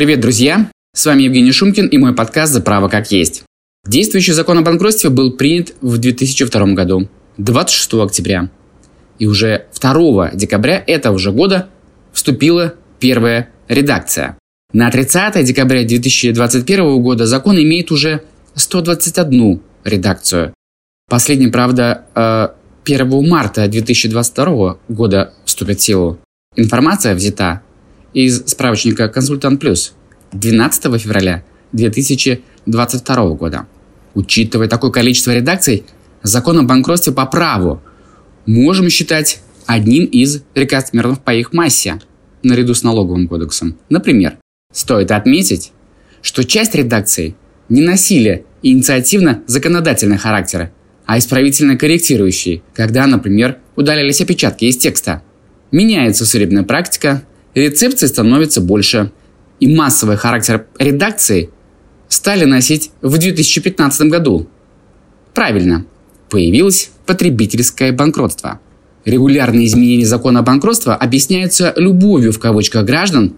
Привет, друзья! С вами Евгений Шумкин и мой подкаст «За право как есть». Действующий закон о банкротстве был принят в 2002 году, 26 октября. И уже 2 декабря этого же года вступила первая редакция. На 30 декабря 2021 года закон имеет уже 121 редакцию. Последняя, правда, 1 э, марта 2022 года вступит в силу. Информация взята из справочника «Консультант Плюс» 12 февраля 2022 года. Учитывая такое количество редакций, закон о банкротстве по праву можем считать одним из рекордсменов по их массе, наряду с налоговым кодексом. Например, стоит отметить, что часть редакций не носили инициативно-законодательный характер, а исправительно-корректирующий, когда, например, удалялись опечатки из текста. Меняется судебная практика, рецепций становится больше, и массовый характер редакции стали носить в 2015 году. Правильно, появилось потребительское банкротство. Регулярные изменения закона о банкротстве объясняются любовью в кавычках граждан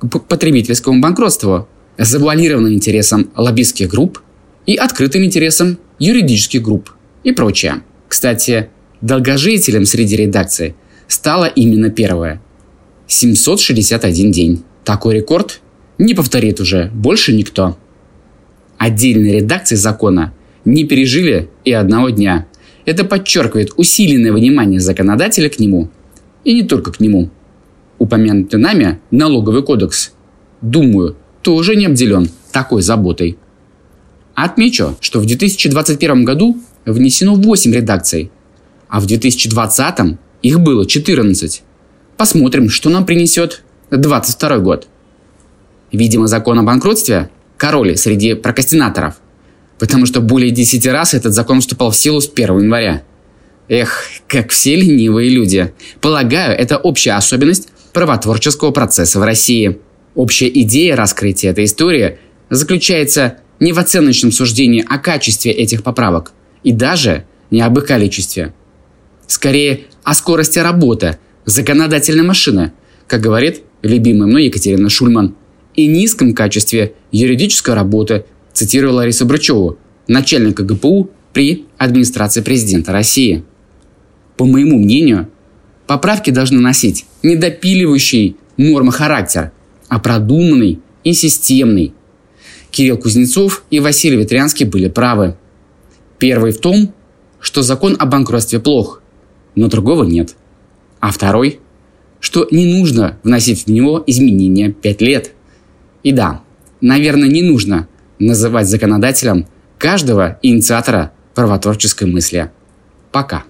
к потребительскому банкротству, завуалированным интересом лоббистских групп и открытым интересом юридических групп и прочее. Кстати, долгожителем среди редакций стало именно первое – 761 день. Такой рекорд не повторит уже больше никто. Отдельные редакции закона не пережили и одного дня. Это подчеркивает усиленное внимание законодателя к нему. И не только к нему. Упомянутый нами налоговый кодекс, думаю, тоже не обделен такой заботой. Отмечу, что в 2021 году внесено 8 редакций, а в 2020 их было 14. Посмотрим, что нам принесет 22 год. Видимо, закон о банкротстве – король среди прокрастинаторов, потому что более 10 раз этот закон вступал в силу с 1 января. Эх, как все ленивые люди. Полагаю, это общая особенность правотворческого процесса в России. Общая идея раскрытия этой истории заключается не в оценочном суждении о качестве этих поправок и даже не об их количестве. Скорее, о скорости работы законодательной машины, как говорит любимая мной Екатерина Шульман, и низком качестве юридической работы, цитировала Лариса Брачеву, начальника ГПУ при администрации президента России. По моему мнению, поправки должны носить недопиливающий нормы характер, а продуманный и системный. Кирилл Кузнецов и Василий Ветрянский были правы. Первый в том, что закон о банкротстве плох, но другого нет – а второй, что не нужно вносить в него изменения 5 лет. И да, наверное, не нужно называть законодателем каждого инициатора правотворческой мысли. Пока.